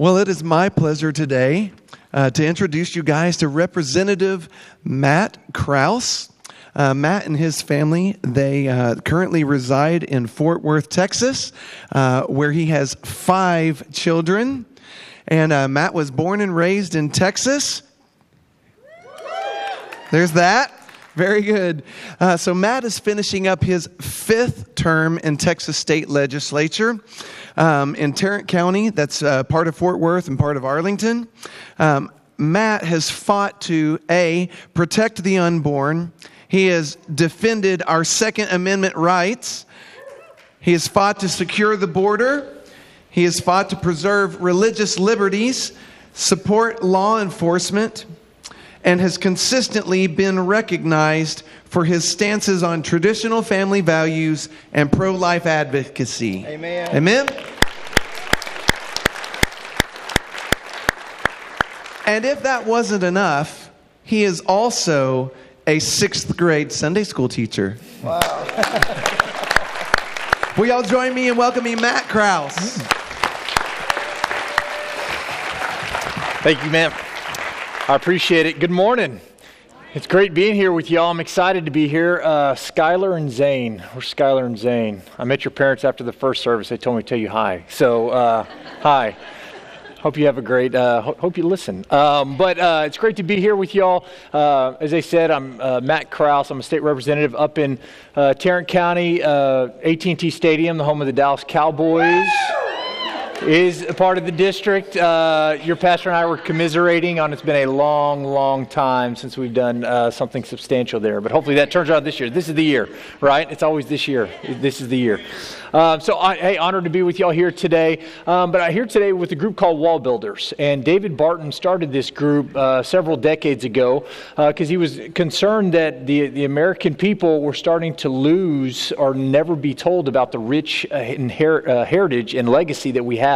Well, it is my pleasure today uh, to introduce you guys to Representative Matt Krause. Uh, Matt and his family, they uh, currently reside in Fort Worth, Texas, uh, where he has five children. And uh, Matt was born and raised in Texas. There's that. Very good. Uh, so, Matt is finishing up his fifth term in Texas State Legislature um, in Tarrant County. That's uh, part of Fort Worth and part of Arlington. Um, Matt has fought to A, protect the unborn. He has defended our Second Amendment rights. He has fought to secure the border. He has fought to preserve religious liberties, support law enforcement, and has consistently been recognized for his stances on traditional family values and pro life advocacy. Amen. Amen. And if that wasn't enough, he is also a sixth grade Sunday school teacher. Wow. Will y'all join me in welcoming Matt Krause? Thank you, ma'am. I appreciate it. Good morning. It's great being here with y'all. I'm excited to be here. Uh, Skylar and Zane. Where's Skylar and Zane? I met your parents after the first service. They told me to tell you hi. So, uh, hi. Hope you have a great, uh, ho- hope you listen. Um, but uh, it's great to be here with y'all. Uh, as I said, I'm uh, Matt Krause. I'm a state representative up in uh, Tarrant County, uh, AT&T Stadium, the home of the Dallas Cowboys is a part of the district. Uh, your pastor and I were commiserating on it's been a long, long time since we've done uh, something substantial there. But hopefully that turns out this year. This is the year, right? It's always this year. This is the year. Um, so, I, hey, honored to be with y'all here today. Um, but I'm here today with a group called WallBuilders. And David Barton started this group uh, several decades ago because he was concerned that the, the American people were starting to lose or never be told about the rich uh, inher- uh, heritage and legacy that we have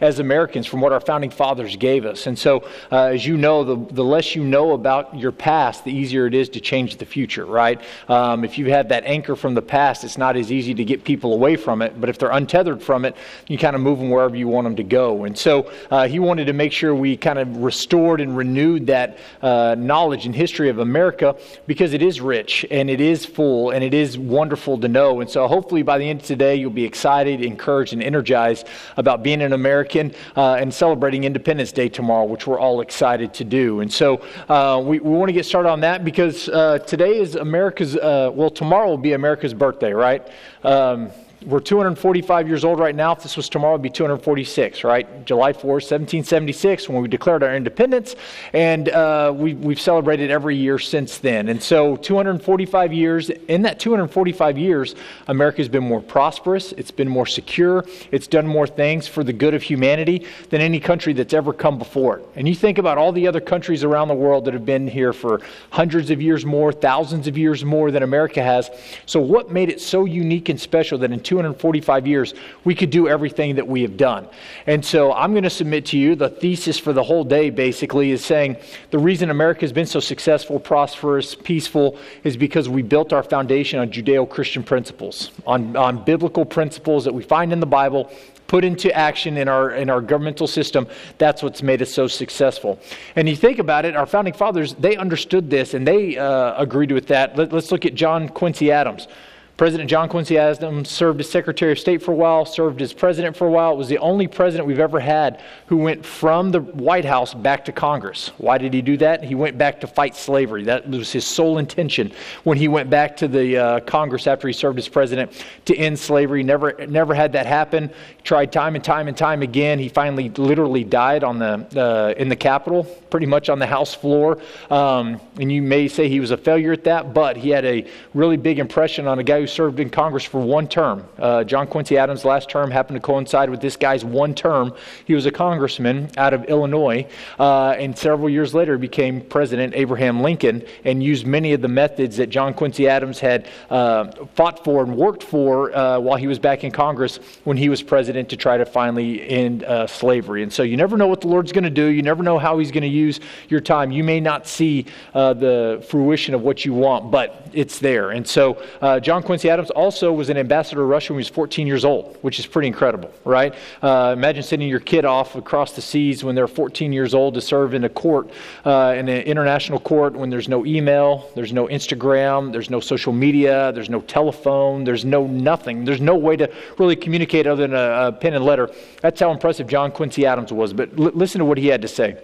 as Americans from what our founding fathers gave us. And so, uh, as you know, the, the less you know about your past, the easier it is to change the future, right? Um, if you have that anchor from the past, it's not as easy to get people away from it. But if they're untethered from it, you kind of move them wherever you want them to go. And so, uh, he wanted to make sure we kind of restored and renewed that uh, knowledge and history of America because it is rich and it is full and it is wonderful to know. And so, hopefully, by the end of today, you'll be excited, encouraged, and energized about being an American uh, and celebrating Independence Day tomorrow, which we're all excited to do. And so uh, we, we want to get started on that because uh, today is America's, uh, well, tomorrow will be America's birthday, right? Um, we're 245 years old right now. If this was tomorrow, it'd be 246, right? July 4th, 1776, when we declared our independence, and uh, we, we've celebrated every year since then. And so, 245 years. In that 245 years, America's been more prosperous. It's been more secure. It's done more things for the good of humanity than any country that's ever come before it. And you think about all the other countries around the world that have been here for hundreds of years more, thousands of years more than America has. So, what made it so unique and special that in 245 years, we could do everything that we have done. And so I'm going to submit to you the thesis for the whole day basically is saying the reason America has been so successful, prosperous, peaceful is because we built our foundation on Judeo Christian principles, on, on biblical principles that we find in the Bible put into action in our in our governmental system. That's what's made us so successful. And you think about it our founding fathers they understood this and they uh, agreed with that. Let, us look at john quincy adams President John Quincy Adams served as Secretary of State for a while, served as president for a while. It was the only president we've ever had who went from the White House back to Congress. Why did he do that? He went back to fight slavery. That was his sole intention when he went back to the uh, Congress after he served as president to end slavery. Never, never had that happen. Tried time and time and time again. He finally literally died on the, uh, in the Capitol, pretty much on the House floor. Um, and you may say he was a failure at that, but he had a really big impression on a guy who served in Congress for one term. Uh, John Quincy Adams' last term happened to coincide with this guy's one term. He was a congressman out of Illinois, uh, and several years later became President Abraham Lincoln and used many of the methods that John Quincy Adams had uh, fought for and worked for uh, while he was back in Congress when he was president to try to finally end uh, slavery. And so you never know what the Lord's going to do. You never know how He's going to use your time. You may not see the fruition of what you want, but it's there. And so John Quincy Quincy Adams also was an ambassador to Russia when he was 14 years old, which is pretty incredible, right? Uh, imagine sending your kid off across the seas when they're 14 years old to serve in a court, uh, in an international court, when there's no email, there's no Instagram, there's no social media, there's no telephone, there's no nothing. There's no way to really communicate other than a, a pen and letter. That's how impressive John Quincy Adams was. But l- listen to what he had to say.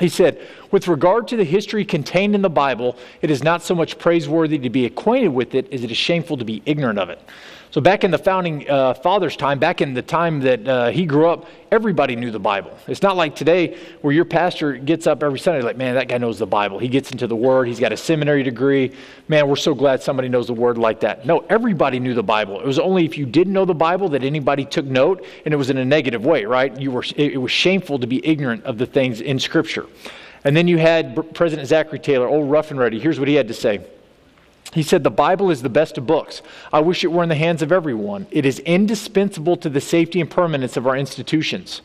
He said, With regard to the history contained in the Bible, it is not so much praiseworthy to be acquainted with it as it is shameful to be ignorant of it. So, back in the founding uh, fathers' time, back in the time that uh, he grew up, everybody knew the Bible. It's not like today where your pastor gets up every Sunday, like, man, that guy knows the Bible. He gets into the Word, he's got a seminary degree. Man, we're so glad somebody knows the Word like that. No, everybody knew the Bible. It was only if you didn't know the Bible that anybody took note, and it was in a negative way, right? You were, it was shameful to be ignorant of the things in Scripture. And then you had President Zachary Taylor, old rough and ready. Here's what he had to say. He said, The Bible is the best of books. I wish it were in the hands of everyone. It is indispensable to the safety and permanence of our institutions.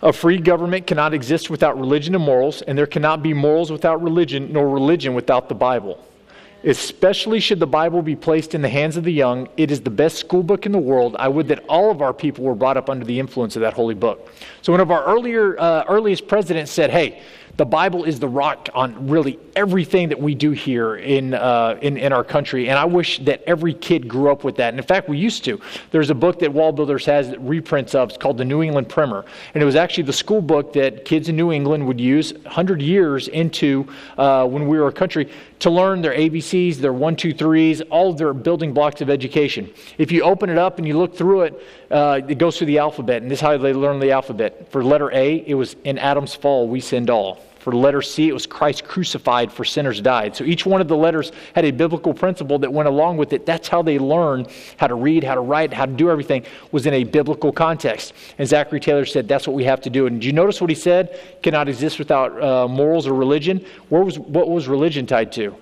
A free government cannot exist without religion and morals, and there cannot be morals without religion, nor religion without the Bible. Especially should the Bible be placed in the hands of the young, it is the best school book in the world. I would that all of our people were brought up under the influence of that holy book. So, one of our earlier, uh, earliest presidents said, Hey, the Bible is the rock on really everything that we do here in, uh, in, in, our country. And I wish that every kid grew up with that. And in fact, we used to. There's a book that WallBuilders has reprints of. It's called the New England Primer. And it was actually the school book that kids in New England would use 100 years into uh, when we were a country to learn their ABCs, their one, two, threes, all of their building blocks of education. If you open it up and you look through it, uh, it goes through the alphabet. And this is how they learn the alphabet. For letter A, it was in Adam's fall, we sinned all. For letter C, it was Christ crucified for sinners died. So each one of the letters had a biblical principle that went along with it. That's how they learned how to read, how to write, how to do everything was in a biblical context. And Zachary Taylor said that's what we have to do. And did you notice what he said? Cannot exist without uh, morals or religion. Where was, what was religion tied to?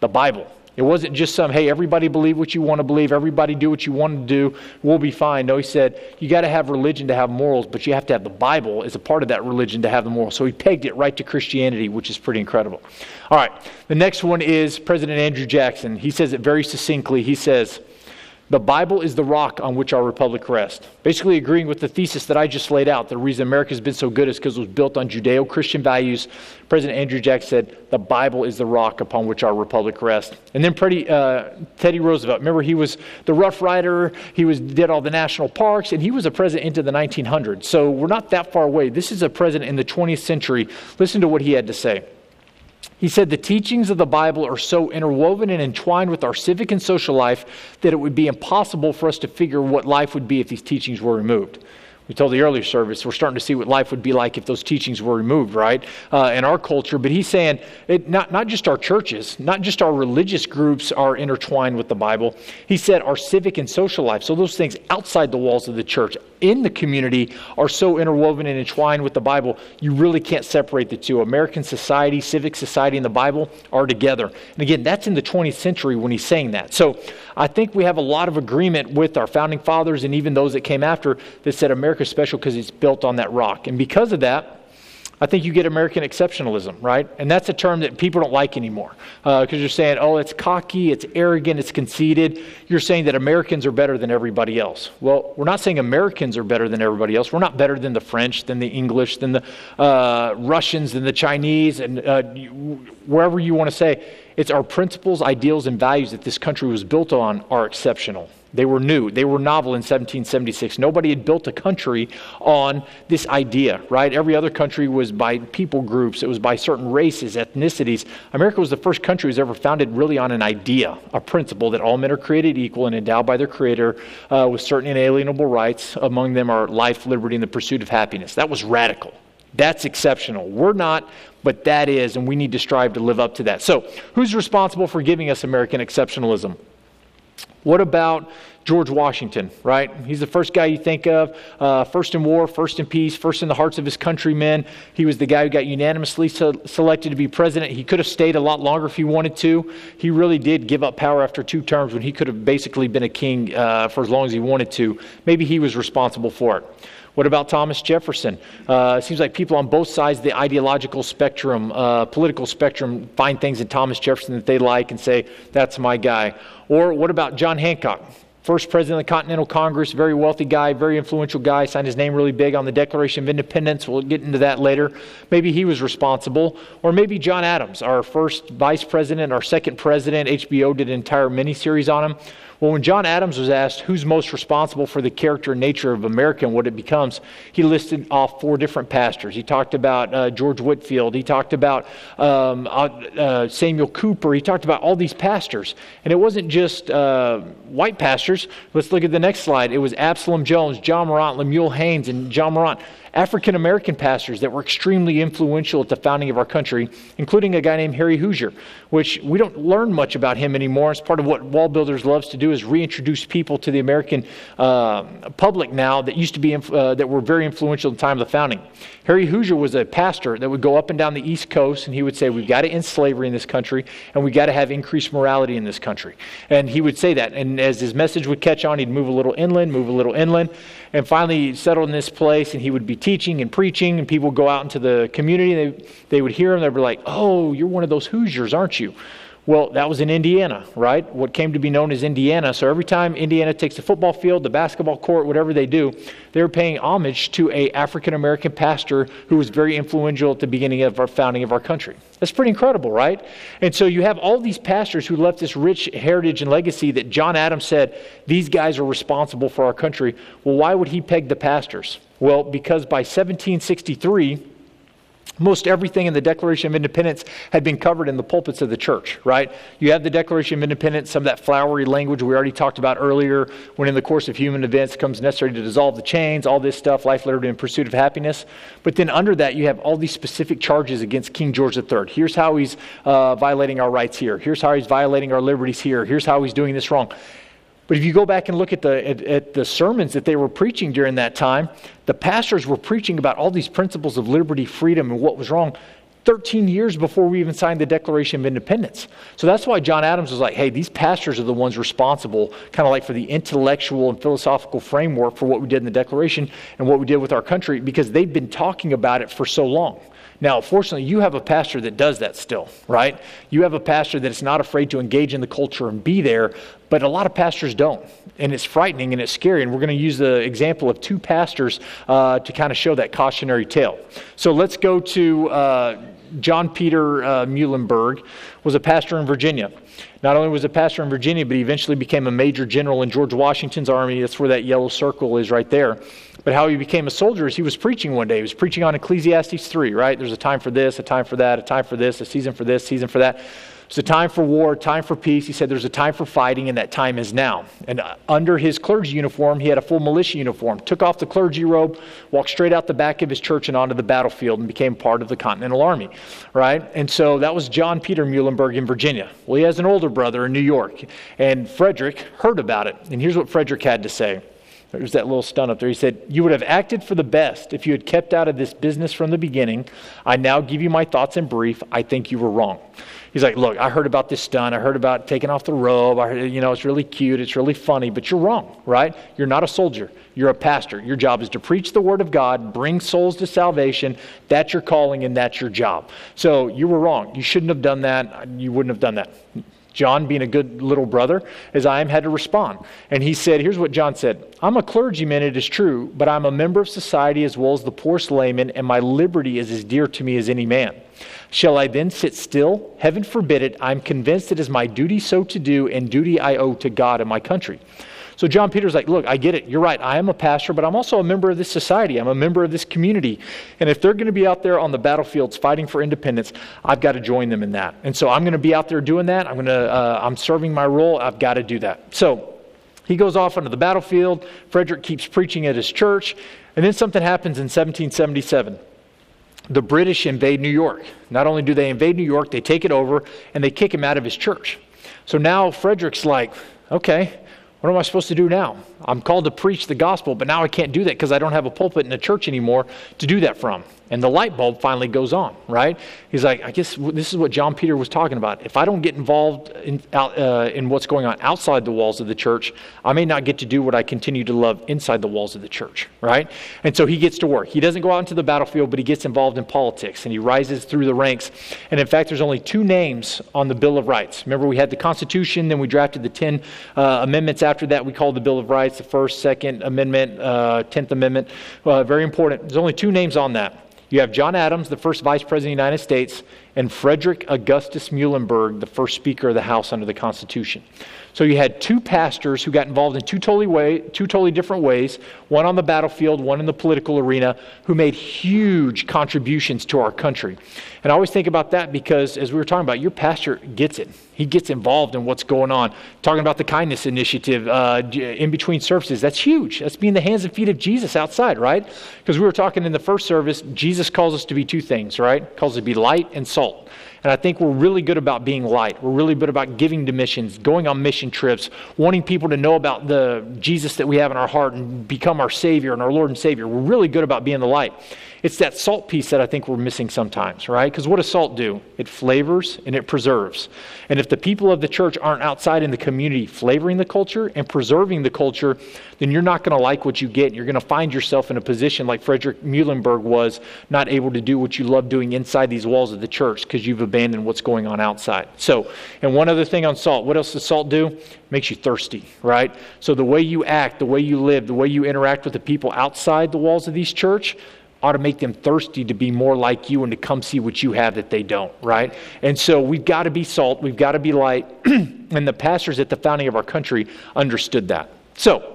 The Bible. It wasn't just some, hey, everybody believe what you want to believe, everybody do what you want to do, we'll be fine. No, he said, you got to have religion to have morals, but you have to have the Bible as a part of that religion to have the morals. So he pegged it right to Christianity, which is pretty incredible. All right, the next one is President Andrew Jackson. He says it very succinctly. He says, the Bible is the rock on which our republic rests. Basically, agreeing with the thesis that I just laid out. The reason America has been so good is because it was built on Judeo Christian values. President Andrew Jackson said, The Bible is the rock upon which our republic rests. And then pretty, uh, Teddy Roosevelt, remember, he was the Rough Rider, he was, did all the national parks, and he was a president into the 1900s. So we're not that far away. This is a president in the 20th century. Listen to what he had to say. He said the teachings of the Bible are so interwoven and entwined with our civic and social life that it would be impossible for us to figure what life would be if these teachings were removed. We told the earlier service we're starting to see what life would be like if those teachings were removed, right, uh, in our culture. But he's saying it, not, not just our churches, not just our religious groups are intertwined with the Bible. He said our civic and social life, so those things outside the walls of the church, in the community, are so interwoven and entwined with the Bible, you really can't separate the two. American society, civic society, and the Bible are together. And again, that's in the 20th century when he's saying that. So I think we have a lot of agreement with our founding fathers and even those that came after that said America's special because it's built on that rock. And because of that, I think you get American exceptionalism, right? And that's a term that people don't like anymore because uh, you're saying, oh, it's cocky, it's arrogant, it's conceited. You're saying that Americans are better than everybody else. Well, we're not saying Americans are better than everybody else. We're not better than the French, than the English, than the uh, Russians, than the Chinese, and uh, wherever you want to say. It's our principles, ideals, and values that this country was built on are exceptional. They were new. They were novel in 1776. Nobody had built a country on this idea, right? Every other country was by people groups, it was by certain races, ethnicities. America was the first country that was ever founded really on an idea, a principle that all men are created equal and endowed by their Creator uh, with certain inalienable rights. Among them are life, liberty, and the pursuit of happiness. That was radical. That's exceptional. We're not, but that is, and we need to strive to live up to that. So, who's responsible for giving us American exceptionalism? What about George Washington, right? He's the first guy you think of, uh, first in war, first in peace, first in the hearts of his countrymen. He was the guy who got unanimously so- selected to be president. He could have stayed a lot longer if he wanted to. He really did give up power after two terms when he could have basically been a king uh, for as long as he wanted to. Maybe he was responsible for it. What about Thomas Jefferson? Uh, it seems like people on both sides of the ideological spectrum, uh, political spectrum, find things in Thomas Jefferson that they like and say, that's my guy. Or what about John Hancock? First president of the Continental Congress, very wealthy guy, very influential guy, signed his name really big on the Declaration of Independence. We'll get into that later. Maybe he was responsible. Or maybe John Adams, our first vice president, our second president. HBO did an entire miniseries on him. Well, when John Adams was asked who's most responsible for the character and nature of America and what it becomes, he listed off four different pastors. He talked about uh, George Whitefield, He talked about um, uh, uh, Samuel Cooper. He talked about all these pastors. And it wasn't just uh, white pastors. Let's look at the next slide. It was Absalom Jones, John Morant, Lemuel Haynes, and John Marrant. African American pastors that were extremely influential at the founding of our country, including a guy named Harry Hoosier, which we don't learn much about him anymore. It's part of what WallBuilders loves to do is reintroduce people to the American uh, public now that used to be uh, that were very influential at the time of the founding. Harry Hoosier was a pastor that would go up and down the East Coast, and he would say, "We've got to end slavery in this country, and we've got to have increased morality in this country." And he would say that, and as his message would catch on, he'd move a little inland, move a little inland, and finally settle in this place, and he would be teaching and preaching, and people go out into the community. And they, they would hear him. They'd be like, Oh, you're one of those Hoosiers, aren't you? Well, that was in Indiana, right? What came to be known as Indiana. So every time Indiana takes the football field, the basketball court, whatever they do, they're paying homage to a African American pastor who was very influential at the beginning of our founding of our country. That's pretty incredible, right? And so you have all these pastors who left this rich heritage and legacy that John Adams said these guys are responsible for our country. Well, why would he peg the pastors? Well, because by 1763 most everything in the Declaration of Independence had been covered in the pulpits of the church, right? You have the Declaration of Independence, some of that flowery language we already talked about earlier, when in the course of human events comes necessary to dissolve the chains, all this stuff, life, liberty, and pursuit of happiness. But then under that, you have all these specific charges against King George III. Here's how he's uh, violating our rights here. Here's how he's violating our liberties here. Here's how he's doing this wrong. But if you go back and look at the, at, at, the sermons that they were preaching during that time, the pastors were preaching about all these principles of liberty, freedom, and what was wrong 13 years before we even signed the Declaration of Independence. So that's why John Adams was like, hey, these pastors are the ones responsible, kind of like for the intellectual and philosophical framework for what we did in the Declaration and what we did with our country, because they've been talking about it for so long. Now, fortunately, you have a pastor that does that still, right? You have a pastor that is not afraid to engage in the culture and be there, but a lot of pastors don't. And it's frightening and it's scary. And we're going to use the example of two pastors uh, to kind of show that cautionary tale. So let's go to uh, John Peter uh, Muhlenberg, was a pastor in Virginia. Not only was a pastor in Virginia, but he eventually became a major general in George Washington's army. That's where that yellow circle is right there. But how he became a soldier is he was preaching one day. He was preaching on Ecclesiastes 3, right? There's a time for this, a time for that, a time for this, a season for this, season for that. There's a time for war, time for peace. He said there's a time for fighting, and that time is now. And uh, under his clergy uniform, he had a full militia uniform. Took off the clergy robe, walked straight out the back of his church and onto the battlefield, and became part of the Continental Army, right? And so that was John Peter Muhlenberg in Virginia. Well, he has an older brother in New York, and Frederick heard about it. And here's what Frederick had to say. There's that little stunt up there. He said, You would have acted for the best if you had kept out of this business from the beginning. I now give you my thoughts in brief. I think you were wrong. He's like, Look, I heard about this stunt. I heard about taking off the robe. I heard, you know, it's really cute. It's really funny, but you're wrong, right? You're not a soldier. You're a pastor. Your job is to preach the word of God, bring souls to salvation. That's your calling and that's your job. So you were wrong. You shouldn't have done that. You wouldn't have done that. John, being a good little brother, as I am, had to respond. And he said, Here's what John said I'm a clergyman, it is true, but I'm a member of society as well as the poorest layman, and my liberty is as dear to me as any man. Shall I then sit still? Heaven forbid it. I'm convinced it is my duty so to do, and duty I owe to God and my country. So John Peter's like, look, I get it. You're right. I am a pastor, but I'm also a member of this society. I'm a member of this community. And if they're going to be out there on the battlefields fighting for independence, I've got to join them in that. And so I'm going to be out there doing that. I'm going to, uh, I'm serving my role. I've got to do that. So he goes off onto the battlefield. Frederick keeps preaching at his church. And then something happens in 1777 the British invade New York. Not only do they invade New York, they take it over and they kick him out of his church. So now Frederick's like, okay, what am I supposed to do now? I'm called to preach the gospel, but now I can't do that because I don't have a pulpit in a church anymore to do that from. And the light bulb finally goes on, right? He's like, I guess this is what John Peter was talking about. If I don't get involved in, uh, in what's going on outside the walls of the church, I may not get to do what I continue to love inside the walls of the church, right? And so he gets to work. He doesn't go out into the battlefield, but he gets involved in politics and he rises through the ranks. And in fact, there's only two names on the Bill of Rights. Remember, we had the Constitution, then we drafted the 10 uh, amendments after that. We called the Bill of Rights the First, Second Amendment, uh, 10th Amendment. Uh, very important. There's only two names on that. You have John Adams, the first vice president of the United States, and Frederick Augustus Muhlenberg, the first Speaker of the House under the Constitution. So you had two pastors who got involved in two totally, way, two totally different ways, one on the battlefield, one in the political arena, who made huge contributions to our country. And I always think about that because, as we were talking about, your pastor gets it. He gets involved in what's going on. Talking about the kindness initiative uh, in between services, that's huge. That's being the hands and feet of Jesus outside, right? Because we were talking in the first service, Jesus calls us to be two things, right? Calls us to be light and salt. And I think we're really good about being light. We're really good about giving to missions, going on mission trips, wanting people to know about the Jesus that we have in our heart and become our Savior and our Lord and Savior. We're really good about being the light. It's that salt piece that I think we're missing sometimes, right? Because what does salt do? It flavors and it preserves. And if the people of the church aren't outside in the community flavoring the culture and preserving the culture, then you're not going to like what you get. You're going to find yourself in a position like Frederick Muhlenberg was, not able to do what you love doing inside these walls of the church because you've abandoned what's going on outside. So, and one other thing on salt. What else does salt do? makes you thirsty, right? So the way you act, the way you live, the way you interact with the people outside the walls of these church ought to make them thirsty to be more like you and to come see what you have that they don't, right? And so we've got to be salt, we've got to be light, and the pastors at the founding of our country understood that. So,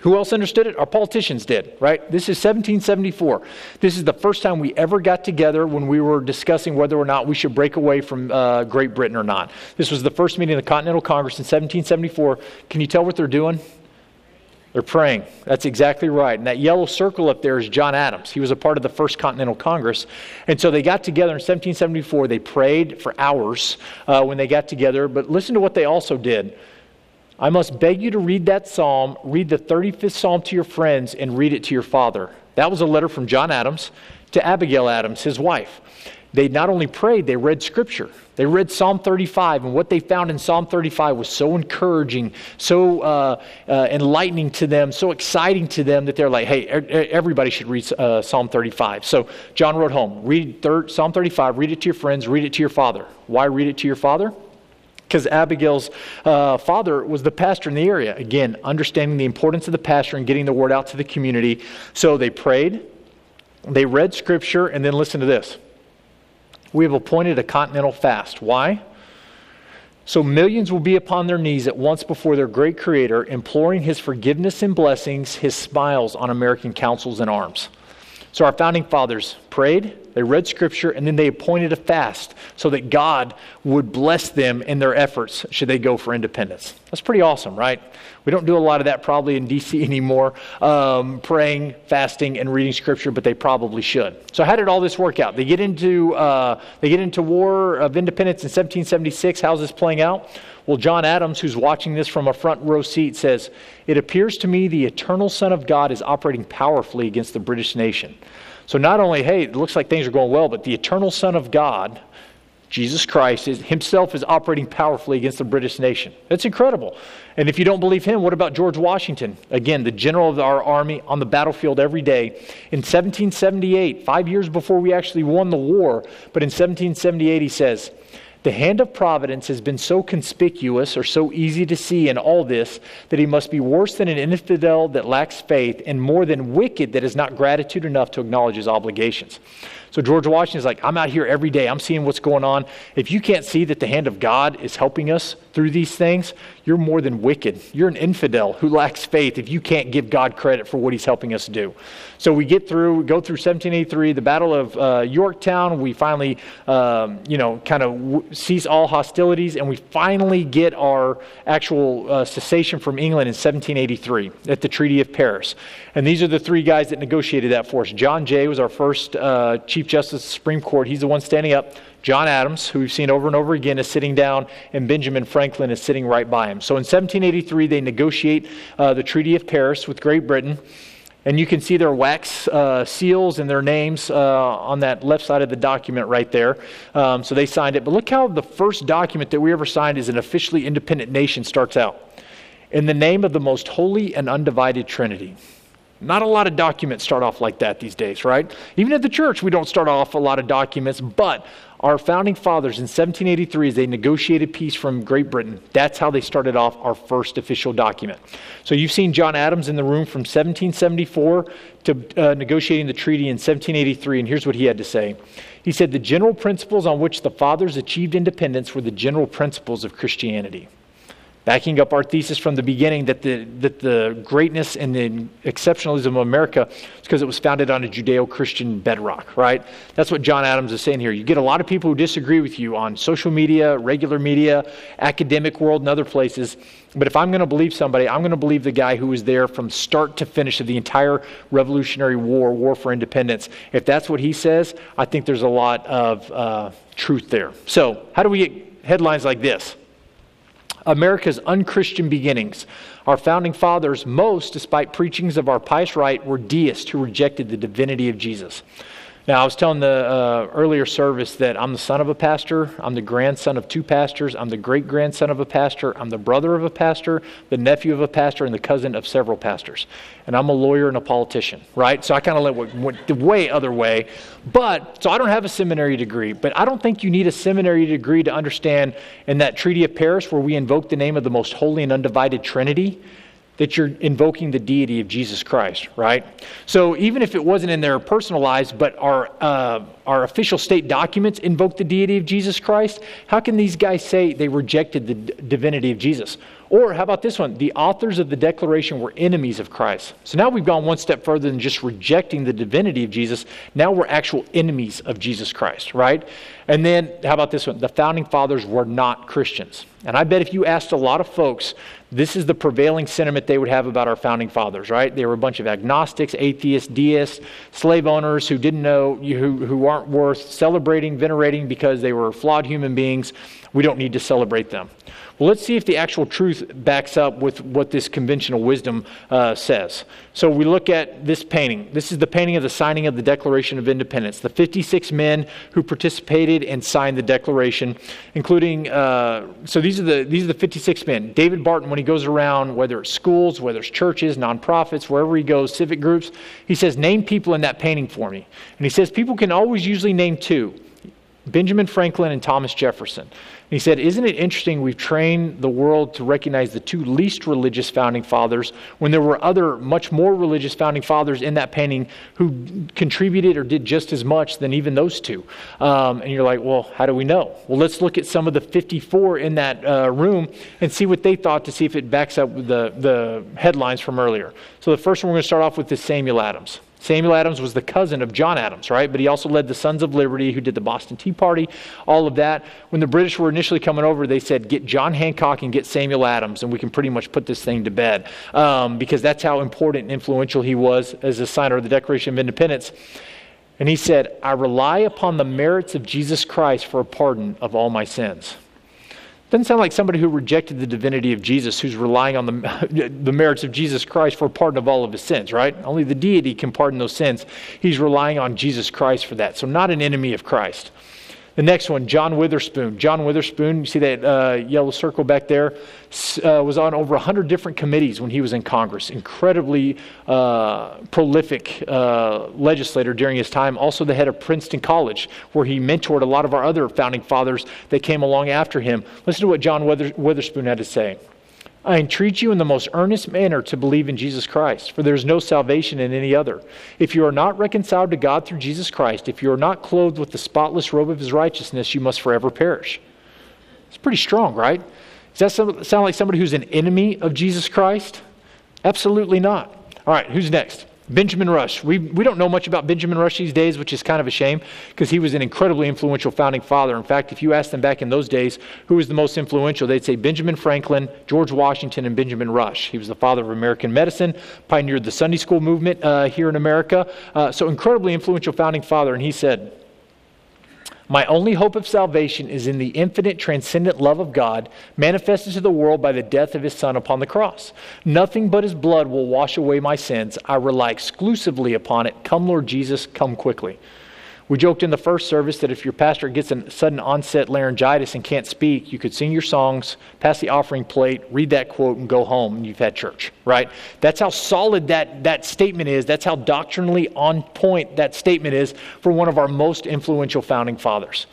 who else understood it? Our politicians did, right? This is 1774. This is the first time we ever got together when we were discussing whether or not we should break away from uh, Great Britain or not. This was the first meeting of the Continental Congress in 1774. Can you tell what they're doing? They're praying. That's exactly right. And that yellow circle up there is John Adams. He was a part of the First Continental Congress. And so they got together in 1774. They prayed for hours uh, when they got together. But listen to what they also did. I must beg you to read that psalm, read the 35th psalm to your friends, and read it to your father. That was a letter from John Adams to Abigail Adams, his wife they not only prayed, they read scripture. They read Psalm 35, and what they found in Psalm 35 was so encouraging, so uh, uh, enlightening to them, so exciting to them that they're like, hey, everybody should read uh, Psalm 35. So John wrote home, read thir- Psalm 35, read it to your friends, read it to your father. Why read it to your father? Because Abigail's uh, father was the pastor in the area. Again, understanding the importance of the pastor and getting the word out to the community. So they prayed, they read scripture, and then listen to this we have appointed a continental fast. Why? So millions will be upon their knees at once before their great Creator, imploring His forgiveness and blessings, His smiles on American councils and arms. So our founding fathers prayed, they read scripture, and then they appointed a fast so that God would bless them in their efforts should they go for independence. That's pretty awesome, right? We don't do a lot of that probably in DC anymore, um, praying, fasting, and reading scripture, but they probably should. So how did all this work out? They get into uh, they get into War of Independence in 1776. How's this playing out? Well, John Adams, who's watching this from a front row seat, says, It appears to me the eternal Son of God is operating powerfully against the British nation. So, not only, hey, it looks like things are going well, but the eternal Son of God, Jesus Christ, is, himself is operating powerfully against the British nation. That's incredible. And if you don't believe him, what about George Washington? Again, the general of our army on the battlefield every day. In 1778, five years before we actually won the war, but in 1778, he says, the hand of providence has been so conspicuous or so easy to see in all this that he must be worse than an infidel that lacks faith and more than wicked that has not gratitude enough to acknowledge his obligations. So George Washington is like, I'm out here every day. I'm seeing what's going on. If you can't see that the hand of God is helping us through these things, you're more than wicked. You're an infidel who lacks faith if you can't give God credit for what he's helping us do. So we get through, we go through 1783, the Battle of uh, Yorktown. We finally, um, you know, kind of w- cease all hostilities, and we finally get our actual uh, cessation from England in 1783 at the Treaty of Paris. And these are the three guys that negotiated that for us. John Jay was our first uh, Chief Justice of the Supreme Court. He's the one standing up. John Adams, who we've seen over and over again, is sitting down, and Benjamin Franklin is sitting right by him. So in 1783, they negotiate uh, the Treaty of Paris with Great Britain. And you can see their wax uh, seals and their names uh, on that left side of the document right there. Um, so they signed it. But look how the first document that we ever signed as an officially independent nation starts out in the name of the most holy and undivided Trinity. Not a lot of documents start off like that these days, right? Even at the church, we don't start off a lot of documents, but our founding fathers in 1783, as they negotiated peace from Great Britain, that's how they started off our first official document. So you've seen John Adams in the room from 1774 to uh, negotiating the treaty in 1783, and here's what he had to say. He said, The general principles on which the fathers achieved independence were the general principles of Christianity backing up our thesis from the beginning that the, that the greatness and the exceptionalism of America is because it was founded on a Judeo Christian bedrock, right? That's what John Adams is saying here. You get a lot of people who disagree with you on social media, regular media, academic world, and other places. But if I'm going to believe somebody, I'm going to believe the guy who was there from start to finish of the entire Revolutionary War, War for Independence. If that's what he says, I think there's a lot of uh, truth there. So, how do we get headlines like this? America's unchristian beginnings. Our founding fathers, most, despite preachings of our pious right, were deists who rejected the divinity of Jesus. Now, I was telling the uh, earlier service that I'm the son of a pastor, I'm the grandson of two pastors, I'm the great grandson of a pastor, I'm the brother of a pastor, the nephew of a pastor, and the cousin of several pastors. And I'm a lawyer and a politician, right? So I kind of went, went the way other way. But, so I don't have a seminary degree, but I don't think you need a seminary degree to understand in that Treaty of Paris where we invoke the name of the most holy and undivided Trinity that you're invoking the deity of Jesus Christ, right? So even if it wasn't in their personal lives, but our, uh, our official state documents invoke the deity of Jesus Christ, how can these guys say they rejected the d- divinity of Jesus? Or how about this one? The authors of the Declaration were enemies of Christ. So now we've gone one step further than just rejecting the divinity of Jesus. Now we're actual enemies of Jesus Christ, right? And then how about this one? The founding fathers were not Christians. And I bet if you asked a lot of folks, this is the prevailing sentiment they would have about our founding fathers, right? They were a bunch of agnostics, atheists, deists, slave owners who didn't know, who, who aren't worth celebrating, venerating because they were flawed human beings. We don't need to celebrate them. Well, let's see if the actual truth backs up with what this conventional wisdom uh, says. So we look at this painting. This is the painting of the signing of the Declaration of Independence. The 56 men who participated and signed the Declaration, including, uh, so these are, the, these are the 56 men. David Barton, when he goes around, whether it's schools, whether it's churches, nonprofits, wherever he goes, civic groups, he says, name people in that painting for me. And he says, people can always usually name two. Benjamin Franklin and Thomas Jefferson. He said, Isn't it interesting we've trained the world to recognize the two least religious founding fathers when there were other, much more religious founding fathers in that painting who contributed or did just as much than even those two? Um, and you're like, Well, how do we know? Well, let's look at some of the 54 in that uh, room and see what they thought to see if it backs up the, the headlines from earlier. So the first one we're going to start off with is Samuel Adams. Samuel Adams was the cousin of John Adams, right? But he also led the Sons of Liberty, who did the Boston Tea Party, all of that. When the British were initially coming over, they said, get John Hancock and get Samuel Adams, and we can pretty much put this thing to bed. Um, because that's how important and influential he was as a signer of the Declaration of Independence. And he said, I rely upon the merits of Jesus Christ for a pardon of all my sins. Doesn't sound like somebody who rejected the divinity of Jesus, who's relying on the, the merits of Jesus Christ for pardon of all of his sins, right? Only the deity can pardon those sins. He's relying on Jesus Christ for that. So, not an enemy of Christ. The next one, John Witherspoon. John Witherspoon, you see that uh, yellow circle back there, uh, was on over 100 different committees when he was in Congress. Incredibly uh, prolific uh, legislator during his time. Also, the head of Princeton College, where he mentored a lot of our other founding fathers that came along after him. Listen to what John Witherspoon had to say. I entreat you in the most earnest manner to believe in Jesus Christ, for there is no salvation in any other. If you are not reconciled to God through Jesus Christ, if you are not clothed with the spotless robe of his righteousness, you must forever perish. It's pretty strong, right? Does that sound like somebody who's an enemy of Jesus Christ? Absolutely not. All right, who's next? Benjamin Rush. We, we don't know much about Benjamin Rush these days, which is kind of a shame because he was an incredibly influential founding father. In fact, if you asked them back in those days who was the most influential, they'd say Benjamin Franklin, George Washington, and Benjamin Rush. He was the father of American medicine, pioneered the Sunday school movement uh, here in America. Uh, so, incredibly influential founding father. And he said, My only hope of salvation is in the infinite, transcendent love of God manifested to the world by the death of his Son upon the cross. Nothing but his blood will wash away my sins. I rely exclusively upon it. Come, Lord Jesus, come quickly. We joked in the first service that if your pastor gets a sudden onset laryngitis and can't speak, you could sing your songs, pass the offering plate, read that quote, and go home, and you've had church, right? That's how solid that, that statement is. That's how doctrinally on point that statement is for one of our most influential founding fathers.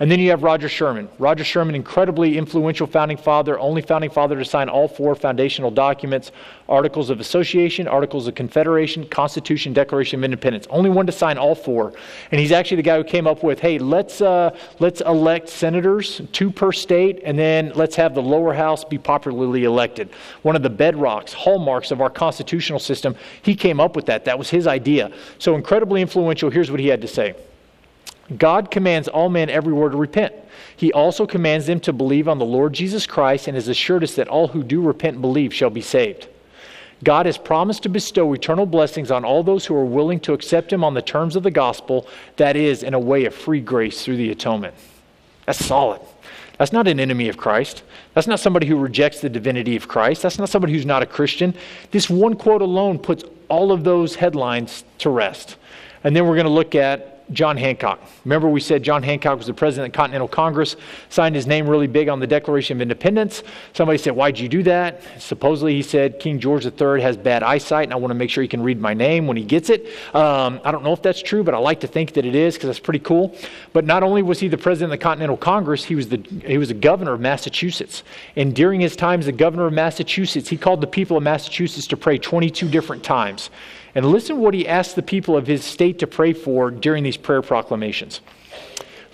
And then you have Roger Sherman. Roger Sherman, incredibly influential founding father, only founding father to sign all four foundational documents Articles of Association, Articles of Confederation, Constitution, Declaration of Independence. Only one to sign all four. And he's actually the guy who came up with hey, let's, uh, let's elect senators, two per state, and then let's have the lower house be popularly elected. One of the bedrocks, hallmarks of our constitutional system. He came up with that. That was his idea. So incredibly influential. Here's what he had to say. God commands all men everywhere to repent. He also commands them to believe on the Lord Jesus Christ and has assured us that all who do repent and believe shall be saved. God has promised to bestow eternal blessings on all those who are willing to accept Him on the terms of the gospel, that is, in a way of free grace through the atonement. That's solid. That's not an enemy of Christ. That's not somebody who rejects the divinity of Christ. That's not somebody who's not a Christian. This one quote alone puts all of those headlines to rest. And then we're going to look at John Hancock. Remember, we said John Hancock was the president of the Continental Congress, signed his name really big on the Declaration of Independence. Somebody said, Why'd you do that? Supposedly, he said King George III has bad eyesight, and I want to make sure he can read my name when he gets it. Um, I don't know if that's true, but I like to think that it is because that's pretty cool. But not only was he the president of the Continental Congress, he was the, he was the governor of Massachusetts. And during his time as the governor of Massachusetts, he called the people of Massachusetts to pray 22 different times. And listen what he asked the people of his state to pray for during these prayer proclamations.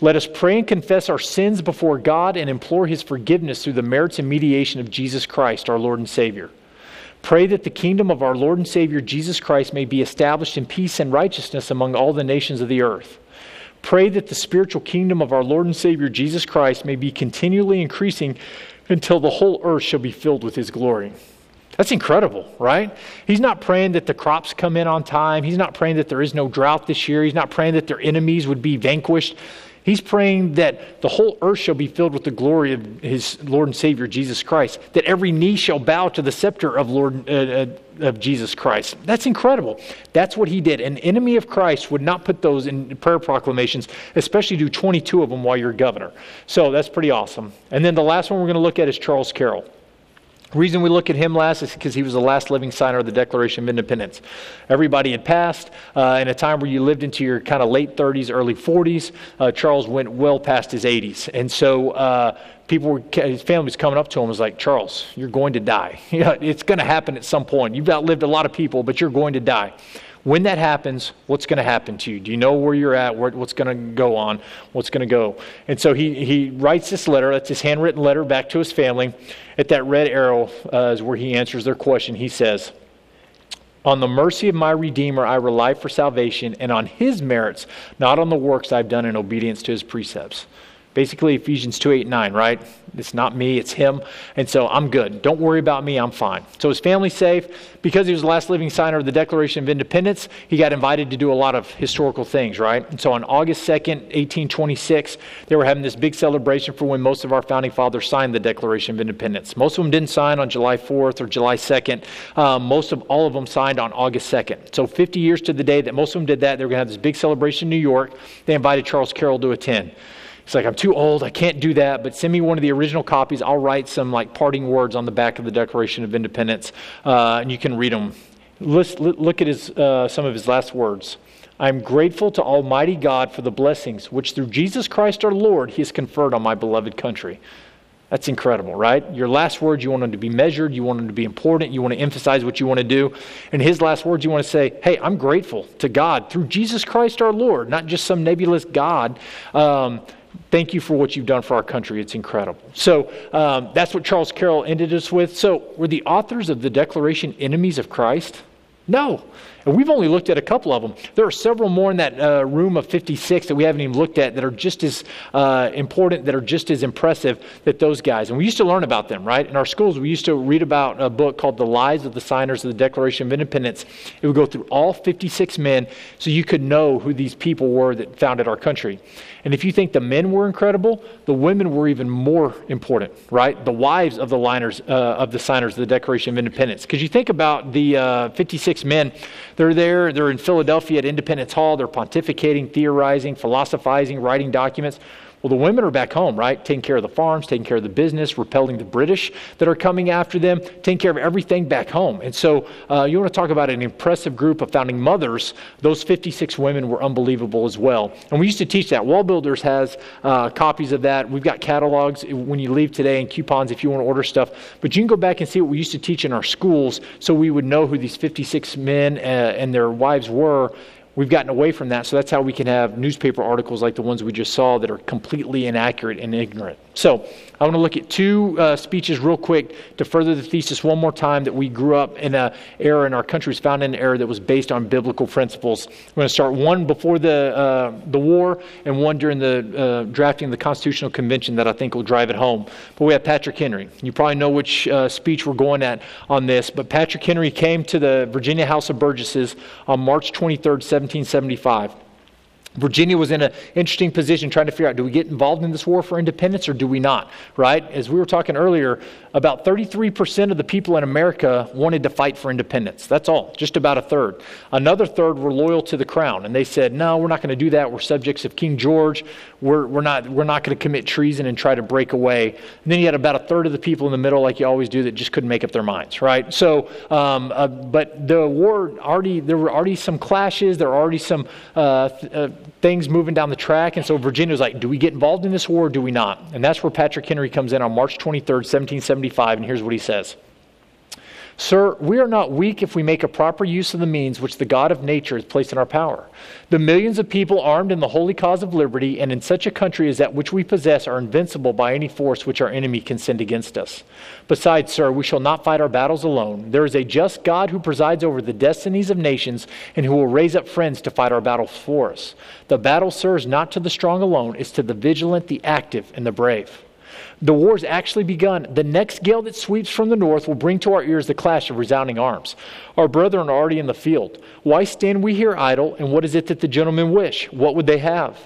Let us pray and confess our sins before God and implore his forgiveness through the merits and mediation of Jesus Christ, our Lord and Savior. Pray that the kingdom of our Lord and Savior Jesus Christ may be established in peace and righteousness among all the nations of the earth. Pray that the spiritual kingdom of our Lord and Savior Jesus Christ may be continually increasing until the whole earth shall be filled with his glory. That's incredible, right? He's not praying that the crops come in on time. He's not praying that there is no drought this year. He's not praying that their enemies would be vanquished. He's praying that the whole earth shall be filled with the glory of his Lord and Savior Jesus Christ, that every knee shall bow to the scepter of Lord uh, uh, of Jesus Christ. That's incredible. That's what he did. An enemy of Christ would not put those in prayer proclamations, especially do 22 of them while you're governor. So that's pretty awesome. And then the last one we're going to look at is Charles Carroll reason we look at him last is because he was the last living signer of the Declaration of Independence. Everybody had passed. Uh, in a time where you lived into your kind of late 30s, early 40s, uh, Charles went well past his 80s. And so uh, people were, his family was coming up to him was like, Charles, you're going to die. it's going to happen at some point. You've outlived a lot of people, but you're going to die. When that happens, what's going to happen to you? Do you know where you're at? What's going to go on? What's going to go? And so he, he writes this letter. That's his handwritten letter back to his family. At that red arrow uh, is where he answers their question. He says, On the mercy of my Redeemer, I rely for salvation, and on his merits, not on the works I've done in obedience to his precepts. Basically, Ephesians 2 8 9, right? It's not me, it's him. And so I'm good. Don't worry about me, I'm fine. So his family's safe. Because he was the last living signer of the Declaration of Independence, he got invited to do a lot of historical things, right? And so on August 2nd, 1826, they were having this big celebration for when most of our founding fathers signed the Declaration of Independence. Most of them didn't sign on July 4th or July 2nd. Um, most of all of them signed on August 2nd. So 50 years to the day that most of them did that, they were going to have this big celebration in New York. They invited Charles Carroll to attend. He's like, I'm too old. I can't do that, but send me one of the original copies. I'll write some like parting words on the back of the Declaration of Independence, uh, and you can read them. Look at his, uh, some of his last words. I'm grateful to Almighty God for the blessings which through Jesus Christ our Lord He has conferred on my beloved country. That's incredible, right? Your last words, you want them to be measured, you want them to be important, you want to emphasize what you want to do. And his last words, you want to say, hey, I'm grateful to God through Jesus Christ our Lord, not just some nebulous God. Um, Thank you for what you've done for our country. It's incredible. So um, that's what Charles Carroll ended us with. So, were the authors of the Declaration enemies of Christ? No. And we've only looked at a couple of them. There are several more in that uh, room of 56 that we haven't even looked at that are just as uh, important, that are just as impressive that those guys. And we used to learn about them, right? In our schools, we used to read about a book called The Lives of the Signers of the Declaration of Independence. It would go through all 56 men so you could know who these people were that founded our country. And if you think the men were incredible, the women were even more important, right? The wives of the liners uh, of the signers of the Declaration of Independence. Because you think about the uh, 56 men, they're there, they're in Philadelphia at Independence Hall, they're pontificating, theorizing, philosophizing, writing documents. Well, the women are back home, right? Taking care of the farms, taking care of the business, repelling the British that are coming after them, taking care of everything back home. And so, uh, you want to talk about an impressive group of founding mothers. Those 56 women were unbelievable as well. And we used to teach that. WallBuilders has uh, copies of that. We've got catalogs when you leave today and coupons if you want to order stuff. But you can go back and see what we used to teach in our schools so we would know who these 56 men uh, and their wives were We've gotten away from that, so that's how we can have newspaper articles like the ones we just saw that are completely inaccurate and ignorant. So, I want to look at two uh, speeches real quick to further the thesis one more time that we grew up in an era in our country was found in an era that was based on biblical principles. We're going to start one before the, uh, the war and one during the uh, drafting of the Constitutional Convention that I think will drive it home. But we have Patrick Henry. You probably know which uh, speech we're going at on this, but Patrick Henry came to the Virginia House of Burgesses on March 23, 1775. Virginia was in an interesting position trying to figure out do we get involved in this war for independence or do we not, right? As we were talking earlier, about 33% of the people in America wanted to fight for independence. That's all, just about a third. Another third were loyal to the crown, and they said, no, we're not going to do that. We're subjects of King George. We're, we're not, we're not going to commit treason and try to break away. And then you had about a third of the people in the middle, like you always do, that just couldn't make up their minds, right? So, um, uh, but the war already, there were already some clashes, there were already some. Uh, uh, things moving down the track. And so Virginia was like, do we get involved in this war or do we not? And that's where Patrick Henry comes in on March 23rd, 1775. And here's what he says Sir, we are not weak if we make a proper use of the means which the God of nature has placed in our power. The millions of people armed in the holy cause of liberty and in such a country as that which we possess are invincible by any force which our enemy can send against us. Besides, sir, we shall not fight our battles alone. There is a just God who presides over the destinies of nations and who will raise up friends to fight our battles for us. The battle, sir, is not to the strong alone, it's to the vigilant, the active, and the brave. The war war's actually begun. The next gale that sweeps from the north will bring to our ears the clash of resounding arms. Our brethren are already in the field. Why stand we here idle? And what is it that the gentlemen wish? What would they have?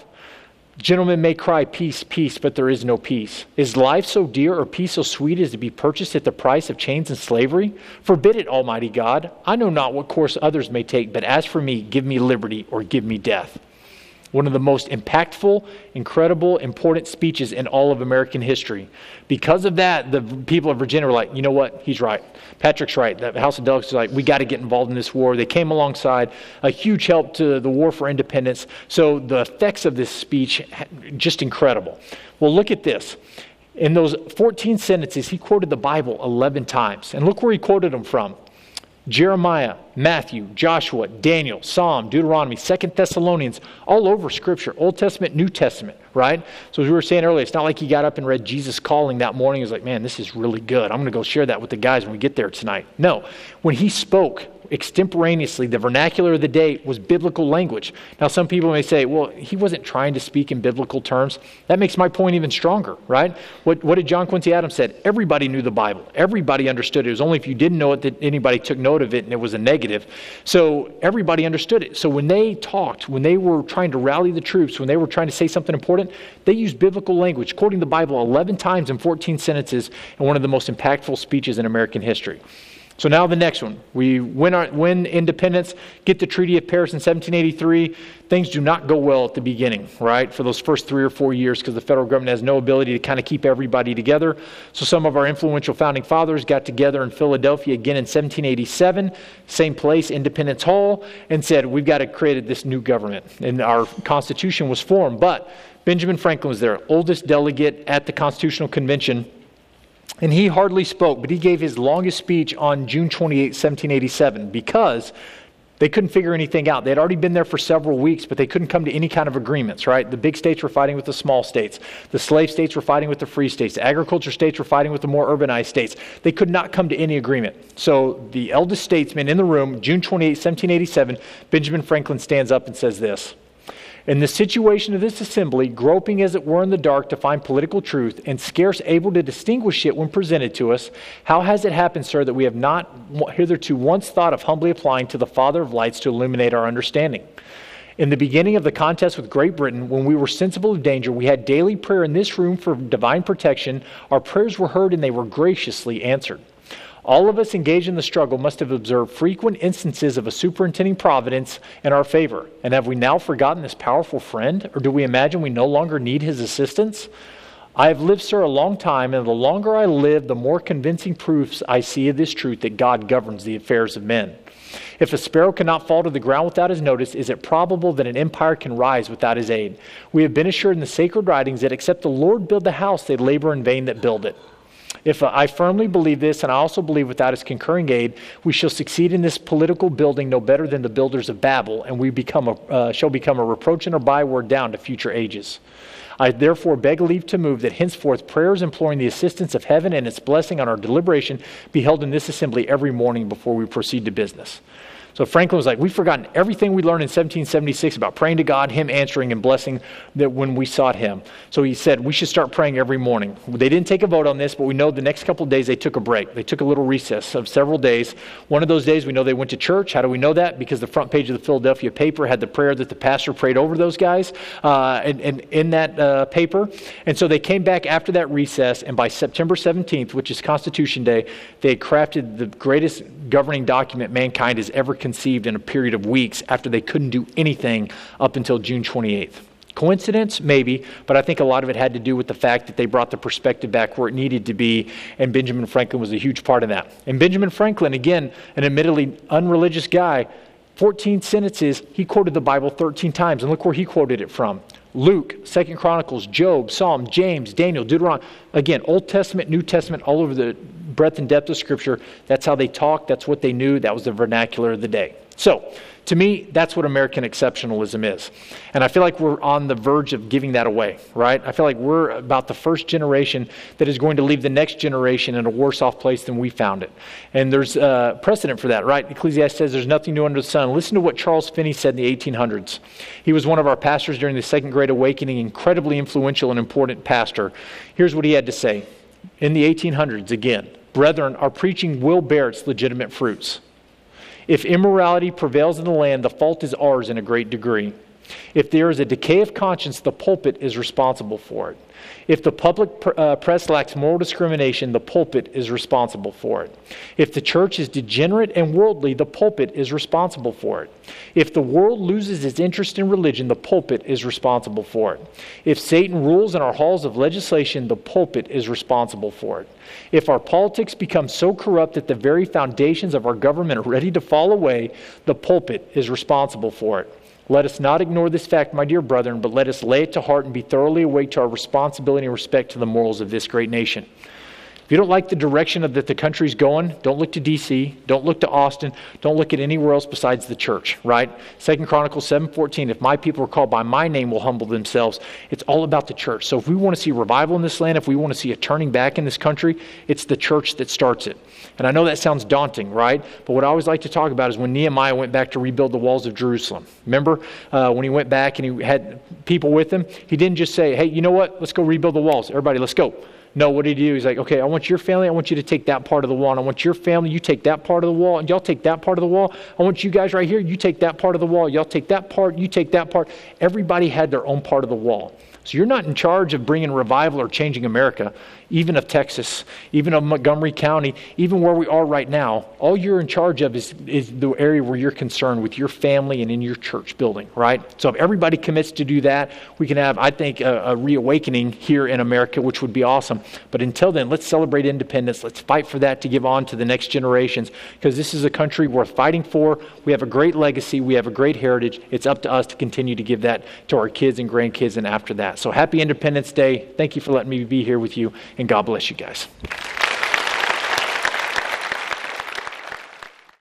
Gentlemen may cry, Peace, peace, but there is no peace. Is life so dear or peace so sweet as to be purchased at the price of chains and slavery? Forbid it, Almighty God. I know not what course others may take, but as for me, give me liberty or give me death one of the most impactful, incredible, important speeches in all of American history. Because of that, the people of Virginia were like, you know what? He's right. Patrick's right. The House of Delegates was like, we got to get involved in this war. They came alongside, a huge help to the war for independence. So the effects of this speech, just incredible. Well, look at this. In those 14 sentences, he quoted the Bible 11 times. And look where he quoted them from. Jeremiah, Matthew, Joshua, Daniel, Psalm, Deuteronomy, Second Thessalonians, all over Scripture, Old Testament, New Testament, right? So as we were saying earlier, it's not like he got up and read Jesus Calling that morning. He was like, man, this is really good. I'm going to go share that with the guys when we get there tonight. No, when he spoke, extemporaneously, the vernacular of the day was biblical language. Now, some people may say, well, he wasn't trying to speak in biblical terms. That makes my point even stronger, right? What, what did John Quincy Adams said? Everybody knew the Bible. Everybody understood it. It was only if you didn't know it that anybody took note of it and it was a negative. So everybody understood it. So when they talked, when they were trying to rally the troops, when they were trying to say something important, they used biblical language, quoting the Bible 11 times in 14 sentences in one of the most impactful speeches in American history. So now the next one. We win, our, win independence, get the Treaty of Paris in 1783. Things do not go well at the beginning, right, for those first three or four years because the federal government has no ability to kind of keep everybody together. So some of our influential founding fathers got together in Philadelphia again in 1787, same place, Independence Hall, and said, we've got to create this new government. And our Constitution was formed. But Benjamin Franklin was there, oldest delegate at the Constitutional Convention and he hardly spoke, but he gave his longest speech on June 28, 1787, because They couldn't figure anything out. They had already been there for several weeks, but they couldn't come to any kind of agreements, right? The big states were fighting with the small states. The slave states were fighting with the free states. The agriculture states were fighting with the more urbanized states. They could not come to any agreement. So the eldest statesman in the room, June 28, 1787, Benjamin Franklin stands up and says this in the situation of this assembly, groping as it were in the dark to find political truth, and scarce able to distinguish it when presented to us, how has it happened, sir, that we have not hitherto once thought of humbly applying to the Father of lights to illuminate our understanding? In the beginning of the contest with Great Britain, when we were sensible of danger, we had daily prayer in this room for divine protection. Our prayers were heard and they were graciously answered. All of us engaged in the struggle must have observed frequent instances of a superintending providence in our favor. And have we now forgotten this powerful friend? Or do we imagine we no longer need his assistance? I have lived, sir, a long time, and the longer I live, the more convincing proofs I see of this truth that God governs the affairs of men. If a sparrow cannot fall to the ground without his notice, is it probable that an empire can rise without his aid? We have been assured in the sacred writings that except the Lord build the house, they labor in vain that build it. If I firmly believe this, and I also believe without his concurring aid, we shall succeed in this political building no better than the builders of Babel, and we become a, uh, shall become a reproach and a byword down to future ages. I therefore beg leave to move that henceforth prayers imploring the assistance of heaven and its blessing on our deliberation be held in this assembly every morning before we proceed to business. So Franklin was like, We've forgotten everything we learned in 1776 about praying to God, Him answering and blessing that when we sought Him. So he said, We should start praying every morning. They didn't take a vote on this, but we know the next couple of days they took a break. They took a little recess of several days. One of those days we know they went to church. How do we know that? Because the front page of the Philadelphia paper had the prayer that the pastor prayed over those guys uh, and, and, in that uh, paper. And so they came back after that recess, and by September 17th, which is Constitution Day, they had crafted the greatest governing document mankind has ever conceived in a period of weeks after they couldn't do anything up until June 28th. Coincidence? Maybe, but I think a lot of it had to do with the fact that they brought the perspective back where it needed to be, and Benjamin Franklin was a huge part of that. And Benjamin Franklin, again, an admittedly unreligious guy, 14 sentences, he quoted the Bible 13 times, and look where he quoted it from. Luke, Second Chronicles, Job, Psalm, James, Daniel, Deuteronomy. Again, Old Testament, New Testament, all over the breadth and depth of Scripture. That's how they talked. That's what they knew. That was the vernacular of the day. So, to me, that's what American exceptionalism is. And I feel like we're on the verge of giving that away, right? I feel like we're about the first generation that is going to leave the next generation in a worse off place than we found it. And there's uh, precedent for that, right? Ecclesiastes says there's nothing new under the sun. Listen to what Charles Finney said in the 1800s. He was one of our pastors during the Second Great Awakening, incredibly influential and important pastor. Here's what he had to say in the 1800s again. Brethren, our preaching will bear its legitimate fruits. If immorality prevails in the land, the fault is ours in a great degree. If there is a decay of conscience, the pulpit is responsible for it. If the public pr- uh, press lacks moral discrimination, the pulpit is responsible for it. If the church is degenerate and worldly, the pulpit is responsible for it. If the world loses its interest in religion, the pulpit is responsible for it. If Satan rules in our halls of legislation, the pulpit is responsible for it. If our politics become so corrupt that the very foundations of our government are ready to fall away, the pulpit is responsible for it. Let us not ignore this fact, my dear brethren, but let us lay it to heart and be thoroughly awake to our responsibility and respect to the morals of this great nation. If you don't like the direction of that the country's going, don't look to DC, don't look to Austin, don't look at anywhere else besides the church, right? Second Chronicles 7:14, if my people are called by my name will humble themselves. It's all about the church. So if we want to see revival in this land, if we want to see a turning back in this country, it's the church that starts it. And I know that sounds daunting, right? But what I always like to talk about is when Nehemiah went back to rebuild the walls of Jerusalem. Remember uh, when he went back and he had people with him? He didn't just say, hey, you know what? Let's go rebuild the walls. Everybody, let's go. No, what did he do? He's like, okay, I want your family, I want you to take that part of the wall, and I want your family, you take that part of the wall, and y'all take that part of the wall. I want you guys right here, you take that part of the wall, y'all take that part, you take that part. Everybody had their own part of the wall. So you're not in charge of bringing revival or changing America even of Texas, even of Montgomery County, even where we are right now, all you're in charge of is, is the area where you're concerned with your family and in your church building, right? So if everybody commits to do that, we can have, I think, a, a reawakening here in America, which would be awesome. But until then, let's celebrate independence. Let's fight for that to give on to the next generations because this is a country worth fighting for. We have a great legacy, we have a great heritage. It's up to us to continue to give that to our kids and grandkids and after that. So happy Independence Day. Thank you for letting me be here with you and God bless you guys.